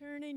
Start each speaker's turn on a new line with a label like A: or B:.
A: turn in your